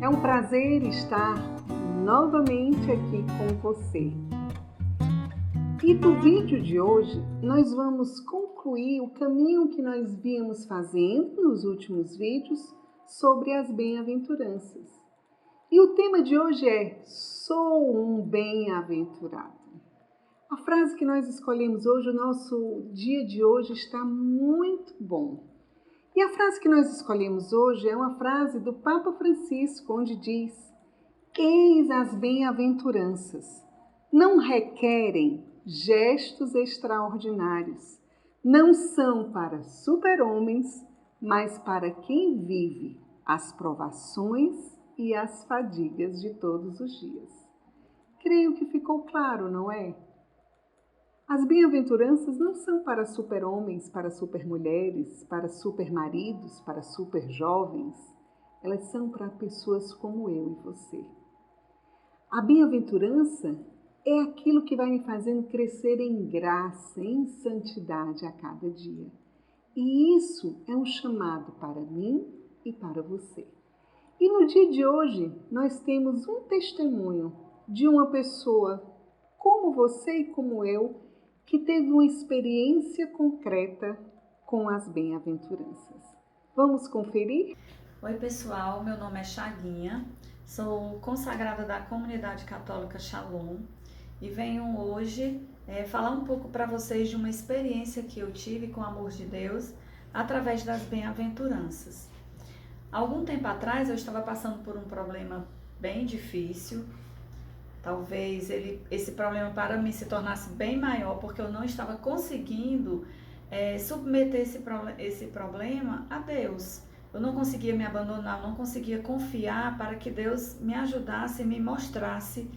É um prazer estar novamente aqui com você. E no vídeo de hoje, nós vamos concluir o caminho que nós víamos fazendo nos últimos vídeos sobre as bem-aventuranças. E o tema de hoje é: Sou um bem-aventurado. A frase que nós escolhemos hoje, o nosso dia de hoje está muito bom. E a frase que nós escolhemos hoje é uma frase do Papa Francisco, onde diz: Eis as bem-aventuranças. Não requerem gestos extraordinários. Não são para super-homens, mas para quem vive as provações e as fadigas de todos os dias. Creio que ficou claro, não é? As bem-aventuranças não são para super-homens, para super-mulheres, para super-maridos, para super-jovens. Elas são para pessoas como eu e você. A bem-aventurança é aquilo que vai me fazendo crescer em graça, em santidade a cada dia. E isso é um chamado para mim e para você. E no dia de hoje, nós temos um testemunho de uma pessoa como você e como eu que teve uma experiência concreta com as bem-aventuranças. Vamos conferir? Oi, pessoal, meu nome é Chaguinha, sou consagrada da comunidade católica Shalom e venho hoje é, falar um pouco para vocês de uma experiência que eu tive com o amor de Deus através das bem-aventuranças. Algum tempo atrás eu estava passando por um problema bem difícil Talvez ele, esse problema para mim se tornasse bem maior porque eu não estava conseguindo é, submeter esse, esse problema a Deus. Eu não conseguia me abandonar, eu não conseguia confiar para que Deus me ajudasse me mostrasse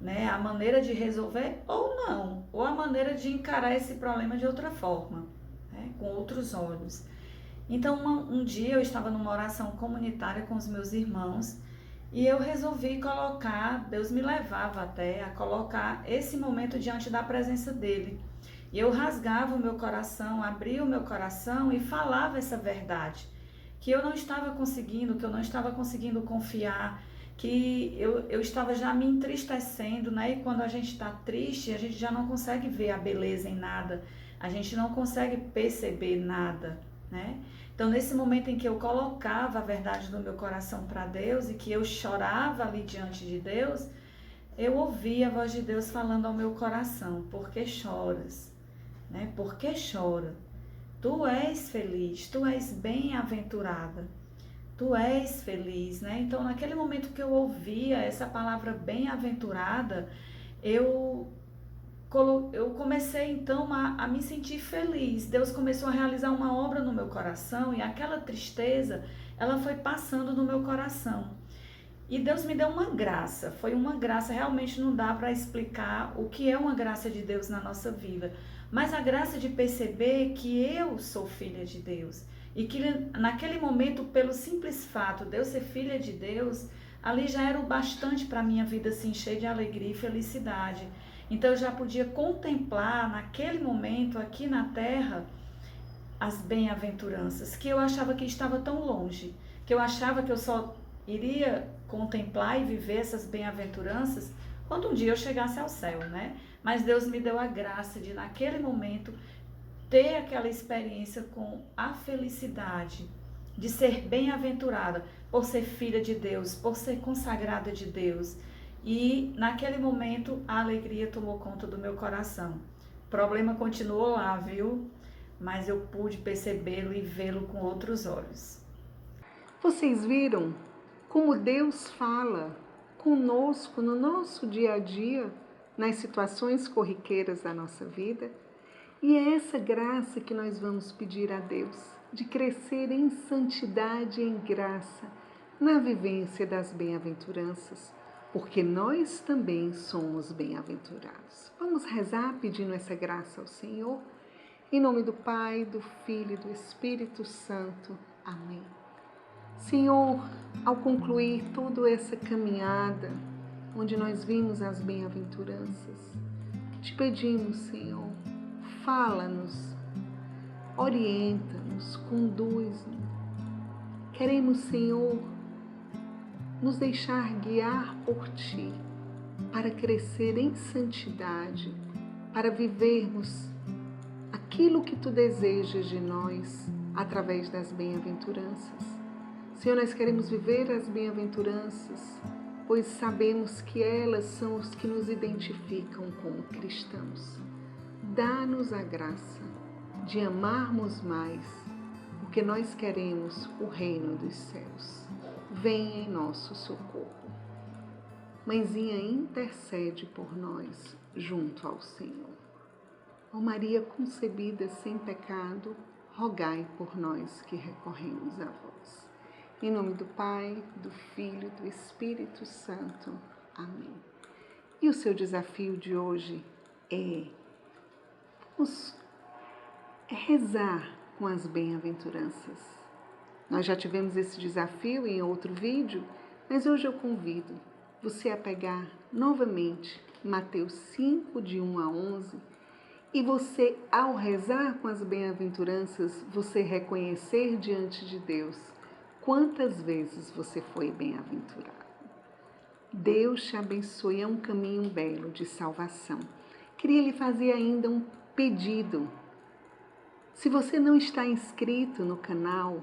né, a maneira de resolver ou não, ou a maneira de encarar esse problema de outra forma, né, com outros olhos. Então, uma, um dia eu estava numa oração comunitária com os meus irmãos e eu resolvi colocar, Deus me levava até a colocar esse momento diante da presença dele. E eu rasgava o meu coração, abria o meu coração e falava essa verdade. Que eu não estava conseguindo, que eu não estava conseguindo confiar, que eu, eu estava já me entristecendo, né? E quando a gente está triste, a gente já não consegue ver a beleza em nada, a gente não consegue perceber nada, né? Então, nesse momento em que eu colocava a verdade do meu coração para Deus e que eu chorava ali diante de Deus, eu ouvia a voz de Deus falando ao meu coração: Por que choras? Né? Por que chora? Tu és feliz, tu és bem-aventurada, tu és feliz, né? Então, naquele momento que eu ouvia essa palavra bem-aventurada, eu eu comecei então a, a, me sentir feliz. Deus começou a realizar uma obra no meu coração e aquela tristeza, ela foi passando no meu coração. E Deus me deu uma graça, foi uma graça, realmente não dá para explicar o que é uma graça de Deus na nossa vida, mas a graça de perceber que eu sou filha de Deus e que naquele momento, pelo simples fato de eu ser filha de Deus, ali já era o bastante para minha vida se encher de alegria e felicidade. Então eu já podia contemplar naquele momento aqui na terra as bem-aventuranças, que eu achava que estava tão longe, que eu achava que eu só iria contemplar e viver essas bem-aventuranças quando um dia eu chegasse ao céu, né? Mas Deus me deu a graça de naquele momento ter aquela experiência com a felicidade de ser bem-aventurada por ser filha de Deus, por ser consagrada de Deus, e naquele momento a alegria tomou conta do meu coração. O problema continuou lá, viu? Mas eu pude percebê-lo e vê-lo com outros olhos. Vocês viram como Deus fala conosco no nosso dia a dia, nas situações corriqueiras da nossa vida? E é essa graça que nós vamos pedir a Deus, de crescer em santidade e em graça, na vivência das bem-aventuranças porque nós também somos bem-aventurados. Vamos rezar pedindo essa graça ao Senhor. Em nome do Pai, do Filho e do Espírito Santo. Amém. Senhor, ao concluir toda essa caminhada, onde nós vimos as bem-aventuranças, te pedimos, Senhor, fala-nos, orienta-nos, conduz-nos. Queremos, Senhor, nos deixar guiar por Ti, para crescer em santidade, para vivermos aquilo que Tu desejas de nós através das bem-aventuranças. Senhor, nós queremos viver as bem-aventuranças, pois sabemos que elas são os que nos identificam como cristãos. Dá-nos a graça de amarmos mais, porque nós queremos o reino dos céus. Venha em nosso socorro. Mãezinha intercede por nós junto ao Senhor. Ó Maria concebida sem pecado, rogai por nós que recorremos a vós. Em nome do Pai, do Filho do Espírito Santo. Amém. E o seu desafio de hoje é vamos rezar com as bem-aventuranças. Nós já tivemos esse desafio em outro vídeo, mas hoje eu convido você a pegar novamente Mateus 5, de 1 a 11, e você, ao rezar com as bem-aventuranças, você reconhecer diante de Deus Quantas vezes você foi bem-aventurado? Deus te abençoe, é um caminho belo de salvação. Queria lhe fazer ainda um pedido. Se você não está inscrito no canal,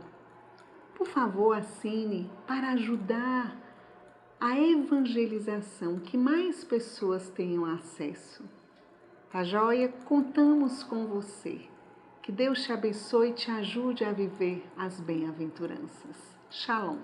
por favor, assine para ajudar a evangelização, que mais pessoas tenham acesso. Tá joia? Contamos com você. Que Deus te abençoe e te ajude a viver as bem-aventuranças. Shalom.